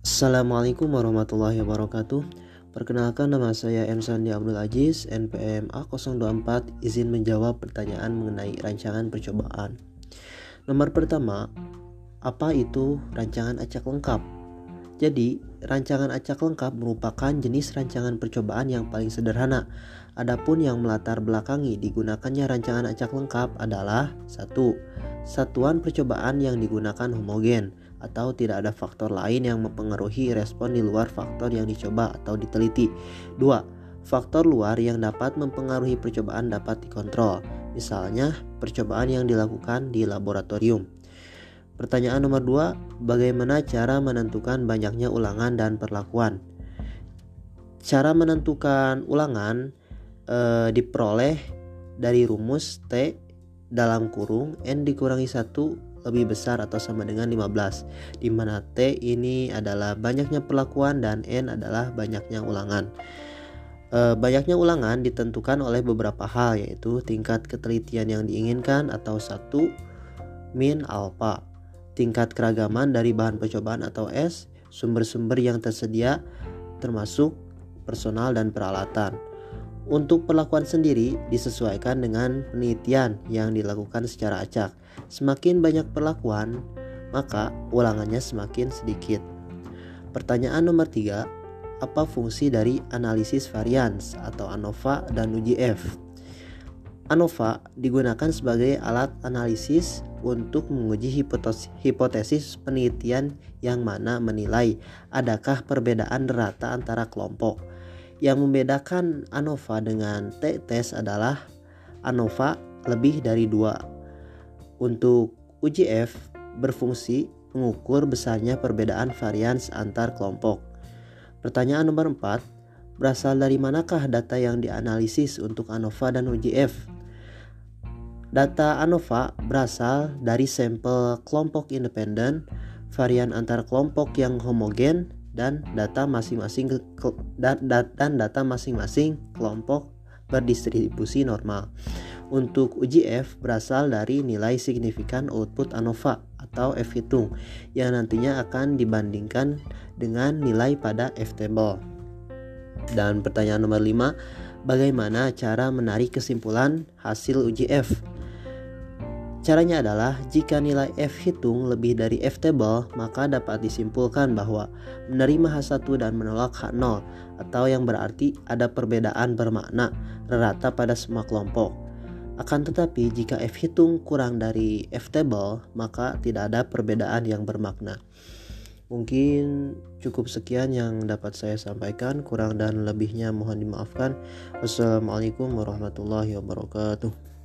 Assalamualaikum warahmatullahi wabarakatuh. Perkenalkan nama saya M. Sandi Abdul Aziz, NPM A024, izin menjawab pertanyaan mengenai rancangan percobaan. Nomor pertama, apa itu rancangan acak lengkap? Jadi, rancangan acak lengkap merupakan jenis rancangan percobaan yang paling sederhana. Adapun yang melatar belakangi digunakannya rancangan acak lengkap adalah satu, Satuan percobaan yang digunakan homogen atau tidak ada faktor lain yang mempengaruhi respon di luar faktor yang dicoba atau diteliti. 2. Faktor luar yang dapat mempengaruhi percobaan dapat dikontrol, misalnya percobaan yang dilakukan di laboratorium. Pertanyaan nomor 2, bagaimana cara menentukan banyaknya ulangan dan perlakuan? Cara menentukan ulangan e, diperoleh dari rumus T dalam kurung N dikurangi 1 lebih besar atau sama dengan 15 di mana T ini adalah banyaknya perlakuan dan N adalah banyaknya ulangan. E, banyaknya ulangan ditentukan oleh beberapa hal yaitu tingkat ketelitian yang diinginkan atau satu min alpha, tingkat keragaman dari bahan percobaan atau S, sumber-sumber yang tersedia termasuk personal dan peralatan. Untuk perlakuan sendiri disesuaikan dengan penelitian yang dilakukan secara acak. Semakin banyak perlakuan, maka ulangannya semakin sedikit. Pertanyaan nomor tiga, apa fungsi dari analisis varians atau ANOVA dan UGF? ANOVA digunakan sebagai alat analisis untuk menguji hipotesis penelitian yang mana menilai adakah perbedaan rata antara kelompok. Yang membedakan ANOVA dengan T-test adalah ANOVA lebih dari dua untuk UGF berfungsi mengukur besarnya perbedaan varians antar kelompok. Pertanyaan nomor 4, berasal dari manakah data yang dianalisis untuk ANOVA dan UGF? Data ANOVA berasal dari sampel kelompok independen, varian antar kelompok yang homogen, dan data masing-masing dan data masing-masing kelompok berdistribusi normal. Untuk UGF berasal dari nilai signifikan output ANOVA atau F hitung yang nantinya akan dibandingkan dengan nilai pada F table. Dan pertanyaan nomor 5, bagaimana cara menarik kesimpulan hasil UGF? Caranya adalah jika nilai F hitung lebih dari F table, maka dapat disimpulkan bahwa menerima H1 dan menolak H0 atau yang berarti ada perbedaan bermakna rata pada semua kelompok. Akan tetapi jika F hitung kurang dari F table maka tidak ada perbedaan yang bermakna. Mungkin cukup sekian yang dapat saya sampaikan, kurang dan lebihnya mohon dimaafkan. Wassalamualaikum warahmatullahi wabarakatuh.